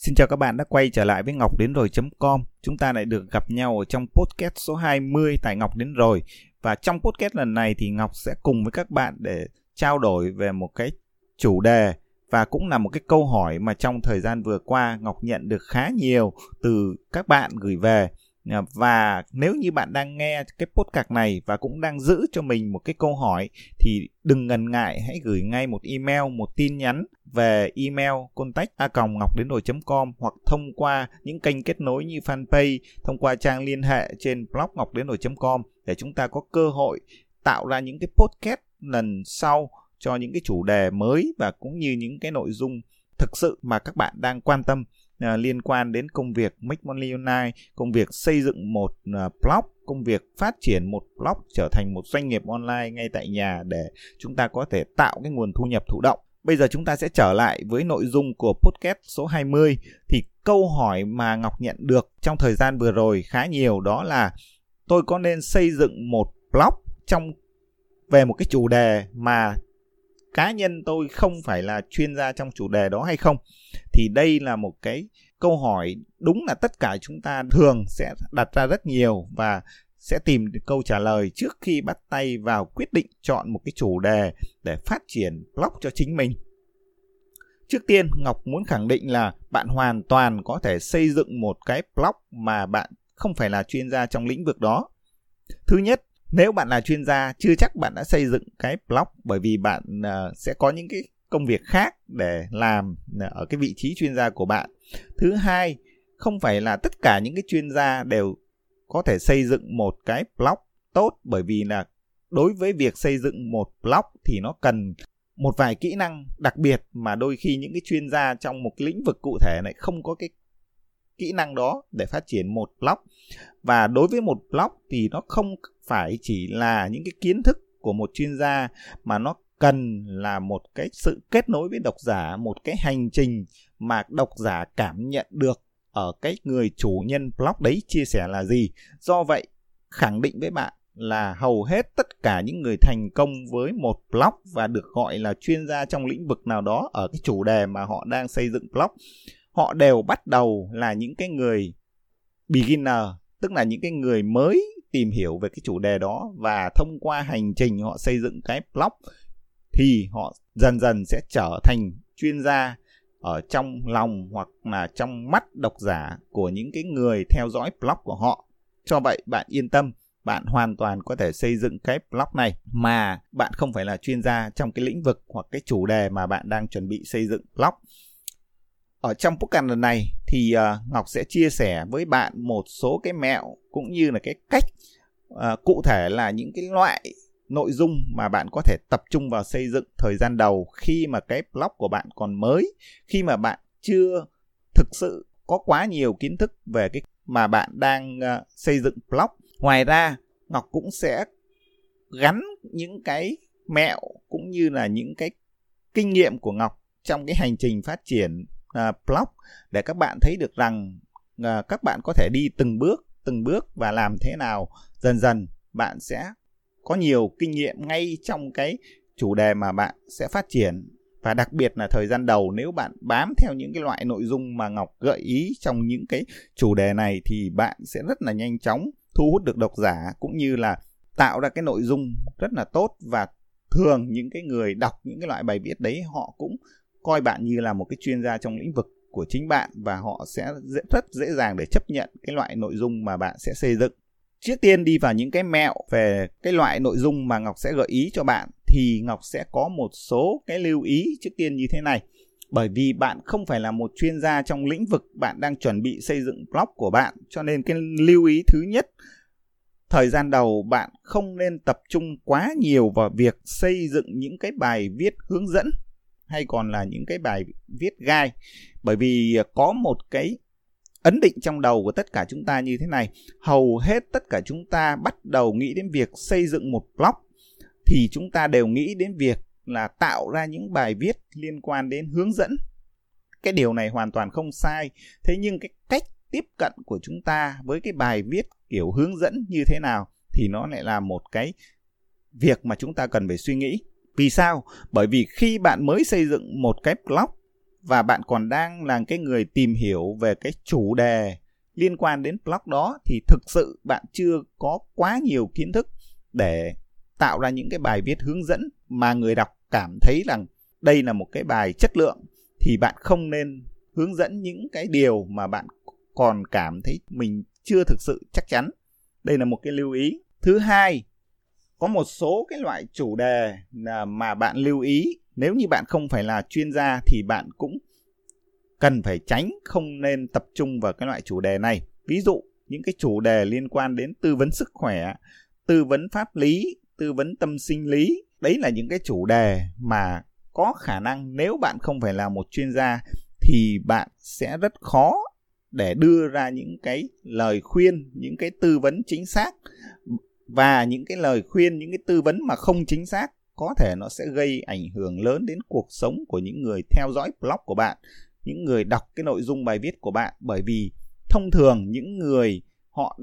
Xin chào các bạn đã quay trở lại với Ngọc Đến Rồi.com. Chúng ta lại được gặp nhau ở trong podcast số 20 tại Ngọc Đến Rồi. Và trong podcast lần này thì Ngọc sẽ cùng với các bạn để trao đổi về một cái chủ đề và cũng là một cái câu hỏi mà trong thời gian vừa qua Ngọc nhận được khá nhiều từ các bạn gửi về Ờ, và nếu như bạn đang nghe cái podcast này và cũng đang giữ cho mình một cái câu hỏi, thì đừng ngần ngại, hãy gửi ngay một email, một tin nhắn về email contact a còng ngọc đến rồi com hoặc thông qua những kênh kết nối như fanpage, thông qua trang liên hệ trên blog ngọc đến rồi com để chúng ta có cơ hội tạo ra những cái podcast lần sau cho những cái chủ đề mới và cũng như những cái nội dung thực sự mà các bạn đang quan tâm uh, liên quan đến công việc Make Money Online, công việc xây dựng một uh, blog, công việc phát triển một blog trở thành một doanh nghiệp online ngay tại nhà để chúng ta có thể tạo cái nguồn thu nhập thụ động. Bây giờ chúng ta sẽ trở lại với nội dung của podcast số 20 thì câu hỏi mà Ngọc nhận được trong thời gian vừa rồi khá nhiều đó là tôi có nên xây dựng một blog trong về một cái chủ đề mà cá nhân tôi không phải là chuyên gia trong chủ đề đó hay không thì đây là một cái câu hỏi đúng là tất cả chúng ta thường sẽ đặt ra rất nhiều và sẽ tìm được câu trả lời trước khi bắt tay vào quyết định chọn một cái chủ đề để phát triển blog cho chính mình. Trước tiên, Ngọc muốn khẳng định là bạn hoàn toàn có thể xây dựng một cái blog mà bạn không phải là chuyên gia trong lĩnh vực đó. Thứ nhất, nếu bạn là chuyên gia, chưa chắc bạn đã xây dựng cái blog bởi vì bạn uh, sẽ có những cái công việc khác để làm ở cái vị trí chuyên gia của bạn. Thứ hai, không phải là tất cả những cái chuyên gia đều có thể xây dựng một cái blog tốt, bởi vì là đối với việc xây dựng một blog thì nó cần một vài kỹ năng đặc biệt mà đôi khi những cái chuyên gia trong một cái lĩnh vực cụ thể này không có cái kỹ năng đó để phát triển một blog. Và đối với một blog thì nó không phải chỉ là những cái kiến thức của một chuyên gia mà nó cần là một cái sự kết nối với độc giả, một cái hành trình mà độc giả cảm nhận được ở cái người chủ nhân blog đấy chia sẻ là gì. Do vậy, khẳng định với bạn là hầu hết tất cả những người thành công với một blog và được gọi là chuyên gia trong lĩnh vực nào đó ở cái chủ đề mà họ đang xây dựng blog, họ đều bắt đầu là những cái người beginner, tức là những cái người mới tìm hiểu về cái chủ đề đó và thông qua hành trình họ xây dựng cái blog thì họ dần dần sẽ trở thành chuyên gia ở trong lòng hoặc là trong mắt độc giả của những cái người theo dõi blog của họ. Cho vậy bạn yên tâm, bạn hoàn toàn có thể xây dựng cái blog này mà bạn không phải là chuyên gia trong cái lĩnh vực hoặc cái chủ đề mà bạn đang chuẩn bị xây dựng blog. Ở trong podcast lần này thì uh, Ngọc sẽ chia sẻ với bạn một số cái mẹo cũng như là cái cách uh, cụ thể là những cái loại nội dung mà bạn có thể tập trung vào xây dựng thời gian đầu khi mà cái blog của bạn còn mới khi mà bạn chưa thực sự có quá nhiều kiến thức về cái mà bạn đang uh, xây dựng blog. Ngoài ra ngọc cũng sẽ gắn những cái mẹo cũng như là những cái kinh nghiệm của ngọc trong cái hành trình phát triển uh, blog để các bạn thấy được rằng uh, các bạn có thể đi từng bước từng bước và làm thế nào. Dần dần bạn sẽ có nhiều kinh nghiệm ngay trong cái chủ đề mà bạn sẽ phát triển. Và đặc biệt là thời gian đầu, nếu bạn bám theo những cái loại nội dung mà Ngọc gợi ý trong những cái chủ đề này thì bạn sẽ rất là nhanh chóng thu hút được độc giả, cũng như là tạo ra cái nội dung rất là tốt. Và thường những cái người đọc những cái loại bài viết đấy, họ cũng coi bạn như là một cái chuyên gia trong lĩnh vực của chính bạn. Và họ sẽ rất dễ dàng để chấp nhận cái loại nội dung mà bạn sẽ xây dựng. Trước tiên đi vào những cái mẹo về cái loại nội dung mà Ngọc sẽ gợi ý cho bạn thì Ngọc sẽ có một số cái lưu ý trước tiên như thế này. Bởi vì bạn không phải là một chuyên gia trong lĩnh vực bạn đang chuẩn bị xây dựng blog của bạn, cho nên cái lưu ý thứ nhất thời gian đầu bạn không nên tập trung quá nhiều vào việc xây dựng những cái bài viết hướng dẫn hay còn là những cái bài viết gai bởi vì có một cái ấn định trong đầu của tất cả chúng ta như thế này. Hầu hết tất cả chúng ta bắt đầu nghĩ đến việc xây dựng một blog, thì chúng ta đều nghĩ đến việc là tạo ra những bài viết liên quan đến hướng dẫn. Cái điều này hoàn toàn không sai. Thế nhưng cái cách tiếp cận của chúng ta với cái bài viết kiểu hướng dẫn như thế nào thì nó lại là một cái việc mà chúng ta cần phải suy nghĩ. Vì sao? Bởi vì khi bạn mới xây dựng một cái blog và bạn còn đang là cái người tìm hiểu về cái chủ đề liên quan đến blog đó, thì thực sự bạn chưa có quá nhiều kiến thức để tạo ra những cái bài viết hướng dẫn mà người đọc cảm thấy rằng đây là một cái bài chất lượng, thì bạn không nên hướng dẫn những cái điều mà bạn còn cảm thấy mình chưa thực sự chắc chắn. Đây là một cái lưu ý. Thứ hai, có một số cái loại chủ đề mà bạn lưu ý nếu như bạn không phải là chuyên gia thì bạn cũng cần phải tránh không nên tập trung vào cái loại chủ đề này. Ví dụ, những cái chủ đề liên quan đến tư vấn sức khỏe, tư vấn pháp lý, tư vấn tâm sinh lý, đấy là những cái chủ đề mà có khả năng nếu bạn không phải là một chuyên gia thì bạn sẽ rất khó để đưa ra những cái lời khuyên, những cái tư vấn chính xác. Và những cái lời khuyên, những cái tư vấn mà không chính xác có thể nó sẽ gây ảnh hưởng lớn đến cuộc sống của những người theo dõi blog của bạn, những người đọc cái nội dung bài viết của bạn. Bởi vì thông thường những người họ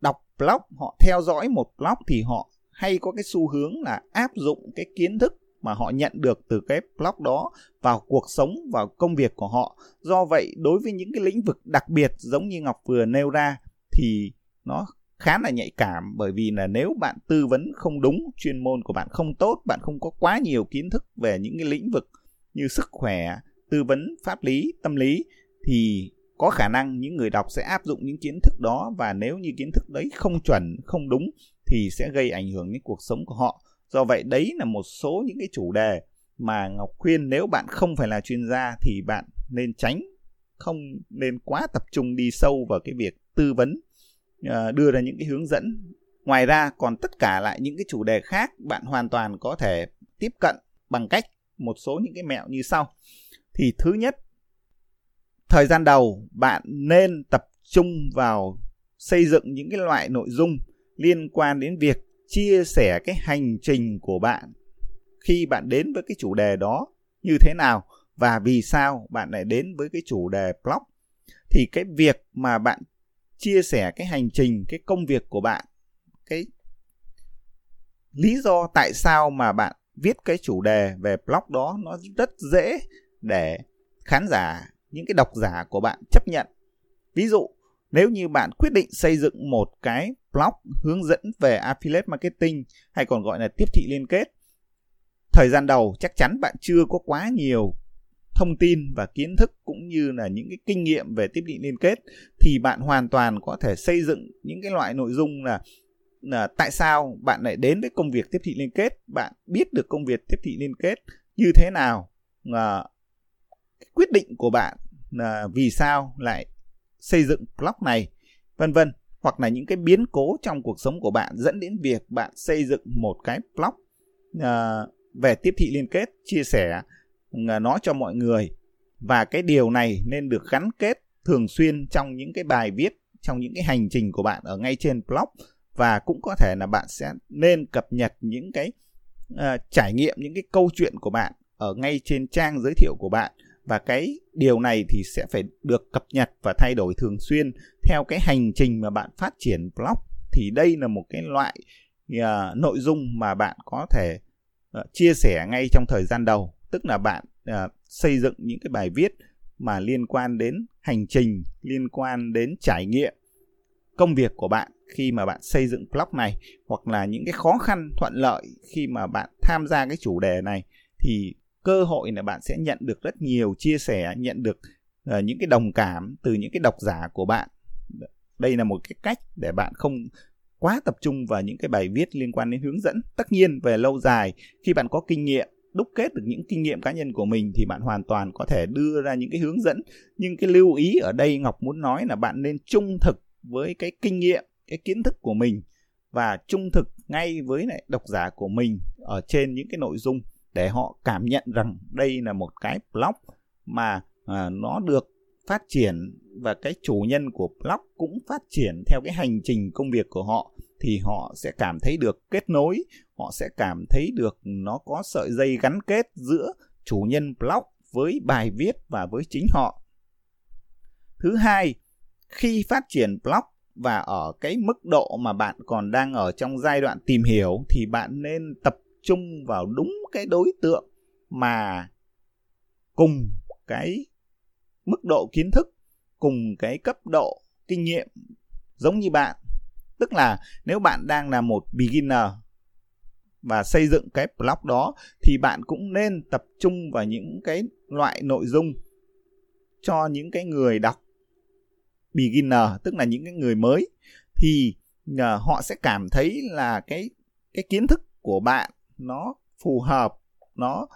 đọc blog, họ theo dõi một blog thì họ hay có cái xu hướng là áp dụng cái kiến thức mà họ nhận được từ cái blog đó vào cuộc sống, vào công việc của họ. Do vậy, đối với những cái lĩnh vực đặc biệt giống như ngọc vừa nêu ra thì nó khá là nhạy cảm bởi vì là nếu bạn tư vấn không đúng, chuyên môn của bạn không tốt, bạn không có quá nhiều kiến thức về những cái lĩnh vực như sức khỏe, tư vấn pháp lý, tâm lý, thì có khả năng những người đọc sẽ áp dụng những kiến thức đó và nếu như kiến thức đấy không chuẩn, không đúng thì sẽ gây ảnh hưởng đến cuộc sống của họ. Do vậy đấy là một số những cái chủ đề mà ngọc khuyên nếu bạn không phải là chuyên gia thì bạn nên tránh, không nên quá tập trung đi sâu vào cái việc tư vấn Ờ, đưa ra những cái hướng dẫn. Ngoài ra, còn tất cả lại những cái chủ đề khác bạn hoàn toàn có thể tiếp cận bằng cách một số những cái mẹo như sau. Thì thứ nhất, thời gian đầu bạn nên tập trung vào xây dựng những cái loại nội dung liên quan đến việc chia sẻ cái hành trình của bạn. Khi bạn đến với cái chủ đề đó như thế nào và vì sao bạn lại đến với cái chủ đề blog, thì cái việc mà bạn chia sẻ cái hành trình, cái công việc của bạn, cái lý do tại sao mà bạn viết cái chủ đề về blog đó nó rất dễ để khán giả, những cái độc giả của bạn chấp nhận. Ví dụ, nếu như bạn quyết định xây dựng một cái blog hướng dẫn về affiliate marketing hay còn gọi là tiếp thị liên kết, thời gian đầu chắc chắn bạn chưa có quá nhiều thông tin và kiến thức cũng như là những cái kinh nghiệm về tiếp thị liên kết thì bạn hoàn toàn có thể xây dựng những cái loại nội dung là là tại sao bạn lại đến với công việc tiếp thị liên kết bạn biết được công việc tiếp thị liên kết như thế nào à, quyết định của bạn là vì sao lại xây dựng blog này vân vân. Hoặc là những cái biến cố trong cuộc sống của bạn dẫn đến việc bạn xây dựng một cái blog uh, về tiếp thị liên kết chia sẻ nó cho mọi người. Và cái điều này nên được gắn kết thường xuyên trong những cái bài viết trong những cái hành trình của bạn ở ngay trên blog. Và cũng có thể là bạn sẽ nên cập nhật những cái uh, trải nghiệm những cái câu chuyện của bạn ở ngay trên trang giới thiệu của bạn. Và cái điều này thì sẽ phải được cập nhật và thay đổi thường xuyên theo cái hành trình mà bạn phát triển blog. Thì đây là một cái loại uh, nội dung mà bạn có thể uh, chia sẻ ngay trong thời gian đầu tức là bạn uh, xây dựng những cái bài viết mà liên quan đến hành trình liên quan đến trải nghiệm công việc của bạn khi mà bạn xây dựng blog này hoặc là những cái khó khăn thuận lợi khi mà bạn tham gia cái chủ đề này thì cơ hội là bạn sẽ nhận được rất nhiều chia sẻ nhận được uh, những cái đồng cảm từ những cái độc giả của bạn. Đây là một cái cách để bạn không quá tập trung vào những cái bài viết liên quan đến hướng dẫn. Tất nhiên về lâu dài khi bạn có kinh nghiệm đúc kết được những kinh nghiệm cá nhân của mình thì bạn hoàn toàn có thể đưa ra những cái hướng dẫn nhưng cái lưu ý ở đây ngọc muốn nói là bạn nên trung thực với cái kinh nghiệm cái kiến thức của mình và trung thực ngay với lại độc giả của mình ở trên những cái nội dung để họ cảm nhận rằng đây là một cái blog mà à, nó được phát triển và cái chủ nhân của blog cũng phát triển theo cái hành trình công việc của họ thì họ sẽ cảm thấy được kết nối, họ sẽ cảm thấy được nó có sợi dây gắn kết giữa chủ nhân blog với bài viết và với chính họ. Thứ hai, khi phát triển blog và ở cái mức độ mà bạn còn đang ở trong giai đoạn tìm hiểu thì bạn nên tập trung vào đúng cái đối tượng mà cùng cái mức độ kiến thức, cùng cái cấp độ kinh nghiệm giống như bạn tức là nếu bạn đang là một beginner và xây dựng cái blog đó thì bạn cũng nên tập trung vào những cái loại nội dung cho những cái người đọc beginner tức là những cái người mới. Thì uh, họ sẽ cảm thấy là cái cái kiến thức của bạn nó phù hợp nó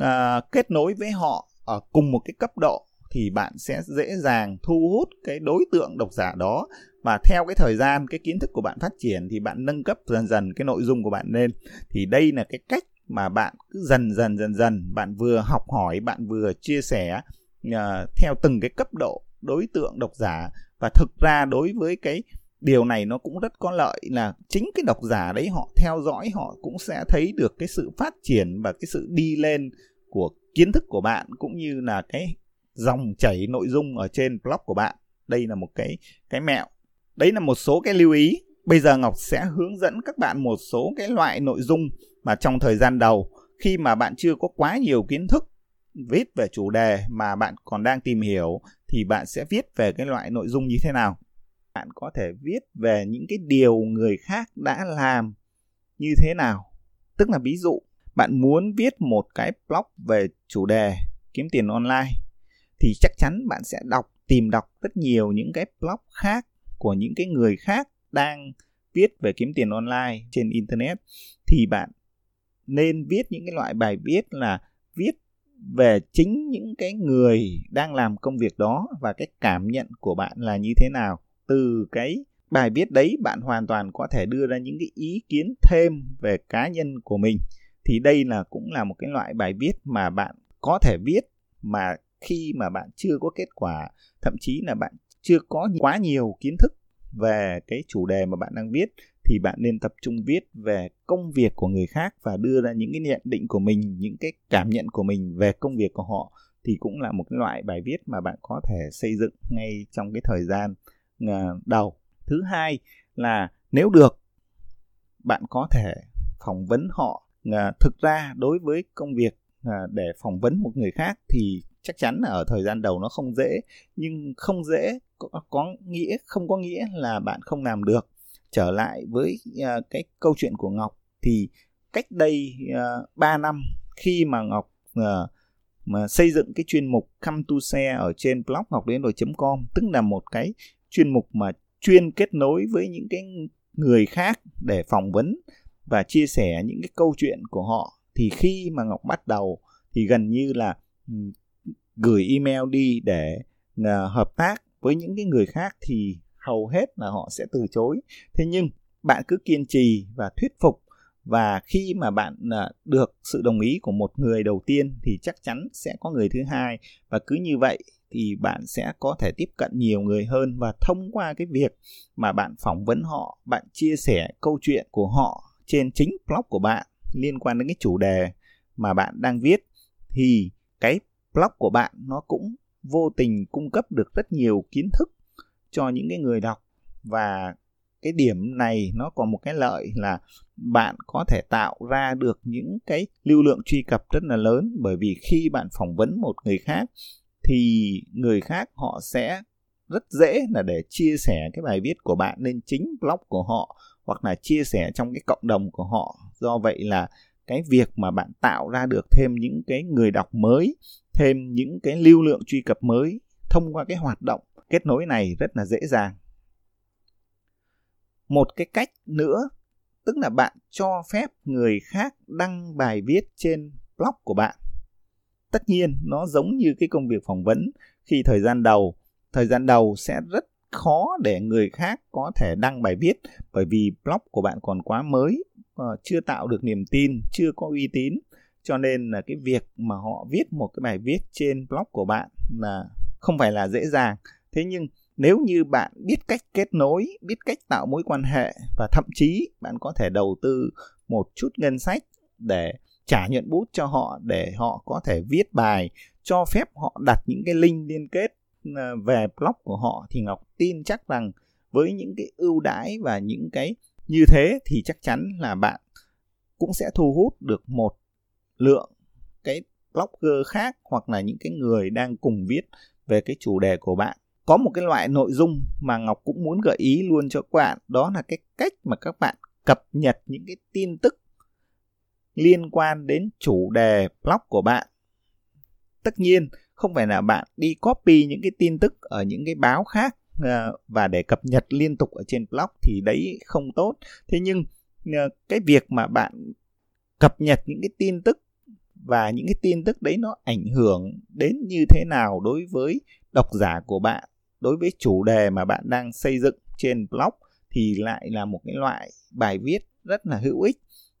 uh, kết nối với họ ở cùng một cái cấp độ thì bạn sẽ dễ dàng thu hút cái đối tượng độc giả đó và theo cái thời gian cái kiến thức của bạn phát triển thì bạn nâng cấp dần dần cái nội dung của bạn lên. Thì đây là cái cách mà bạn cứ dần dần dần dần bạn vừa học hỏi bạn vừa chia sẻ uh, theo từng cái cấp độ đối tượng độc giả. Và thực ra đối với cái điều này nó cũng rất có lợi là chính cái độc giả đấy họ theo dõi họ cũng sẽ thấy được cái sự phát triển và cái sự đi lên của kiến thức của bạn cũng như là cái dòng chảy nội dung ở trên blog của bạn. Đây là một cái cái mẹo đấy là một số cái lưu ý. Bây giờ ngọc sẽ hướng dẫn các bạn một số cái loại nội dung mà trong thời gian đầu, khi mà bạn chưa có quá nhiều kiến thức viết về chủ đề mà bạn còn đang tìm hiểu, thì bạn sẽ viết về cái loại nội dung như thế nào. Bạn có thể viết về những cái điều người khác đã làm như thế nào. Tức là ví dụ, bạn muốn viết một cái blog về chủ đề kiếm tiền online, thì chắc chắn bạn sẽ đọc, tìm đọc rất nhiều những cái blog khác của những cái người khác đang viết về kiếm tiền online trên internet thì bạn nên viết những cái loại bài viết là viết về chính những cái người đang làm công việc đó và cái cảm nhận của bạn là như thế nào. Từ cái bài viết đấy, bạn hoàn toàn có thể đưa ra những cái ý kiến thêm về cá nhân của mình. Thì đây là cũng là một cái loại bài viết mà bạn có thể viết mà khi mà bạn chưa có kết quả, thậm chí là bạn chưa có quá nhiều kiến thức về cái chủ đề mà bạn đang viết thì bạn nên tập trung viết về công việc của người khác và đưa ra những cái nhận định của mình, những cái cảm nhận của mình về công việc của họ thì cũng là một cái loại bài viết mà bạn có thể xây dựng ngay trong cái thời gian à, đầu. Thứ hai là nếu được, bạn có thể phỏng vấn họ. À, thực ra đối với công việc à, để phỏng vấn một người khác thì chắc chắn là ở thời gian đầu nó không dễ nhưng không dễ có, có nghĩa không có nghĩa là bạn không làm được. Trở lại với uh, cái câu chuyện của ngọc thì cách đây à, uh, 3 năm khi mà ngọc uh, mà xây dựng cái chuyên mục come to xe ở trên blog ngọc đến rồi com tức là một cái chuyên mục mà chuyên kết nối với những cái người khác để phỏng vấn và chia sẻ những cái câu chuyện của họ thì khi mà ngọc bắt đầu thì gần như là gửi email đi để uh, hợp tác với những cái người khác thì hầu hết là họ sẽ từ chối. Thế nhưng bạn cứ kiên trì và thuyết phục và khi mà bạn uh, được sự đồng ý của một người đầu tiên thì chắc chắn sẽ có người thứ hai. Và cứ như vậy thì bạn sẽ có thể tiếp cận nhiều người hơn và thông qua cái việc mà bạn phỏng vấn họ bạn chia sẻ câu chuyện của họ trên chính blog của bạn liên quan đến cái chủ đề mà bạn đang viết thì cái blog của bạn nó cũng vô tình cung cấp được rất nhiều kiến thức cho những cái người đọc. Và cái điểm này nó còn một cái lợi là bạn có thể tạo ra được những cái lưu lượng truy cập rất là lớn. Bởi vì khi bạn phỏng vấn một người khác, thì người khác họ sẽ rất dễ là để chia sẻ cái bài viết của bạn lên chính blog của họ, hoặc là chia sẻ trong cái cộng đồng của họ. Do vậy là cái việc mà bạn tạo ra được thêm những cái người đọc mới, thêm những cái lưu lượng truy cập mới thông qua cái hoạt động kết nối này rất là dễ dàng. Một cái cách nữa, tức là bạn cho phép người khác đăng bài viết trên blog của bạn. Tất nhiên, nó giống như cái công việc phỏng vấn, khi thời gian đầu, thời gian đầu sẽ rất khó để người khác có thể đăng bài viết bởi vì blog của bạn còn quá mới. Ờ, chưa tạo được niềm tin, chưa có uy tín. Cho nên là cái việc mà họ viết một cái bài viết trên blog của bạn là không phải là dễ dàng. Thế nhưng nếu như bạn biết cách kết nối, biết cách tạo mối quan hệ và thậm chí bạn có thể đầu tư một chút ngân sách để trả nhuận bút cho họ, để họ có thể viết bài, cho phép họ đặt những cái link liên kết ờ, về blog của họ, thì ngọc tin chắc rằng với những cái ưu đãi và những cái như thế thì chắc chắn là bạn cũng sẽ thu hút được một lượng cái blogger khác hoặc là những cái người đang cùng viết về cái chủ đề của bạn. Có một cái loại nội dung mà ngọc cũng muốn gợi ý luôn cho các bạn, đó là cái cách mà các bạn cập nhật những cái tin tức liên quan đến chủ đề blog của bạn. Tất nhiên, không phải là bạn đi copy những cái tin tức ở những cái báo khác Ờ, và để cập nhật liên tục ở trên blog thì đấy không tốt. Thế nhưng ờ, cái việc mà bạn cập nhật những cái tin tức và những cái tin tức đấy nó ảnh hưởng đến như thế nào đối với độc giả của bạn, đối với chủ đề mà bạn đang xây dựng trên blog thì lại là một cái loại bài viết rất là hữu ích.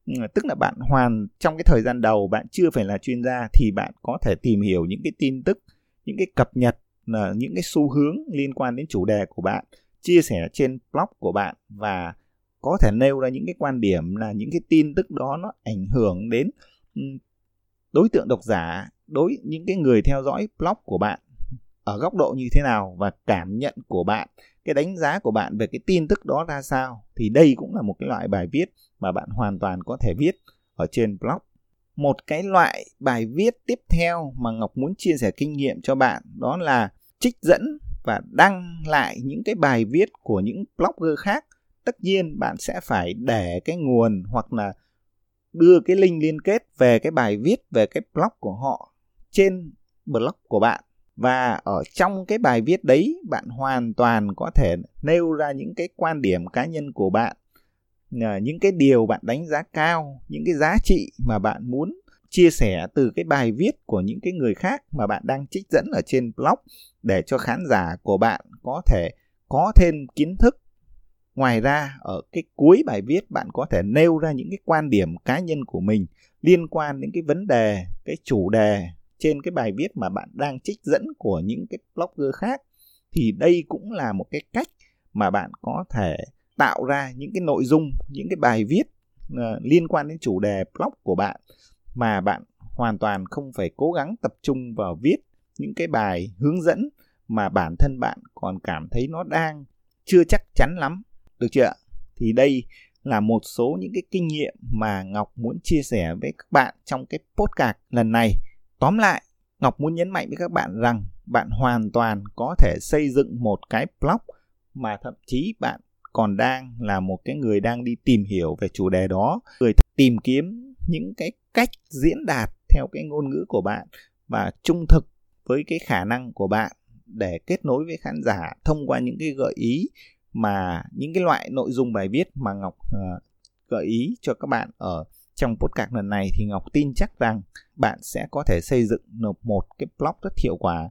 Ừ, tức là bạn hoàn, trong cái thời gian đầu bạn chưa phải là chuyên gia thì bạn có thể tìm hiểu những cái tin tức, những cái cập nhật là những cái xu hướng liên quan đến chủ đề của bạn, chia sẻ trên blog của bạn và có thể nêu ra những cái quan điểm là những cái tin tức đó nó ảnh hưởng đến ừ, đối tượng độc giả, đối những cái người theo dõi blog của bạn ở góc độ như thế nào và cảm nhận của bạn, cái đánh giá của bạn về cái tin tức đó ra sao. Thì đây cũng là một cái loại bài viết mà bạn hoàn toàn có thể viết ở trên blog một cái loại bài viết tiếp theo mà ngọc muốn chia sẻ kinh nghiệm cho bạn, đó là trích dẫn và đăng lại những cái bài viết của những blogger khác. Tất nhiên bạn sẽ phải để cái nguồn hoặc là đưa cái link liên kết về cái bài viết về cái blog của họ trên blog của bạn. Và ở trong cái bài viết đấy, bạn hoàn toàn có thể nêu ra những cái quan điểm cá nhân của bạn những cái điều bạn đánh giá cao, những cái giá trị mà bạn muốn chia sẻ từ cái bài viết của những cái người khác mà bạn đang trích dẫn ở trên blog để cho khán giả của bạn có thể có thêm kiến thức. Ngoài ra, ở cái cuối bài viết, bạn có thể nêu ra những cái quan điểm cá nhân của mình liên quan đến cái vấn đề, cái chủ đề trên cái bài viết mà bạn đang trích dẫn của những cái blogger khác. Thì đây cũng là một cái cách mà bạn có thể tạo ra những cái nội dung những cái bài viết uh, liên quan đến chủ đề blog của bạn mà bạn hoàn toàn không phải cố gắng tập trung vào viết những cái bài hướng dẫn mà bản thân bạn còn cảm thấy nó đang chưa chắc chắn lắm. Được chưa ạ? Thì đây là một số những cái kinh nghiệm mà Ngọc muốn chia sẻ với các bạn trong cái podcast lần này. Tóm lại, Ngọc muốn nhấn mạnh với các bạn rằng bạn hoàn toàn có thể xây dựng một cái blog mà thậm chí bạn còn đang là một cái người đang đi tìm hiểu về chủ đề đó, người tìm kiếm những cái cách diễn đạt theo cái ngôn ngữ của bạn và trung thực với cái khả năng của bạn để kết nối với khán giả thông qua những cái gợi ý mà những cái loại nội dung bài viết mà Ngọc uh, gợi ý cho các bạn ở trong podcast lần này thì Ngọc tin chắc rằng bạn sẽ có thể xây dựng được một cái blog rất hiệu quả.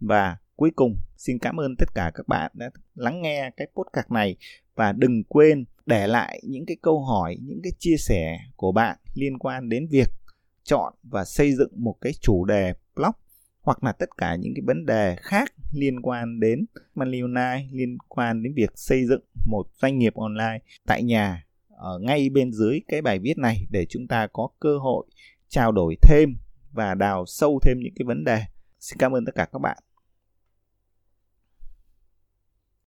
Và cuối cùng, xin cảm ơn tất cả các bạn đã lắng nghe cái podcast này và đừng quên để lại những cái câu hỏi, những cái chia sẻ của bạn liên quan đến việc chọn và xây dựng một cái chủ đề blog hoặc là tất cả những cái vấn đề khác liên quan đến Money Online, liên quan đến việc xây dựng một doanh nghiệp online tại nhà ở ngay bên dưới cái bài viết này để chúng ta có cơ hội trao đổi thêm và đào sâu thêm những cái vấn đề. Xin cảm ơn tất cả các bạn.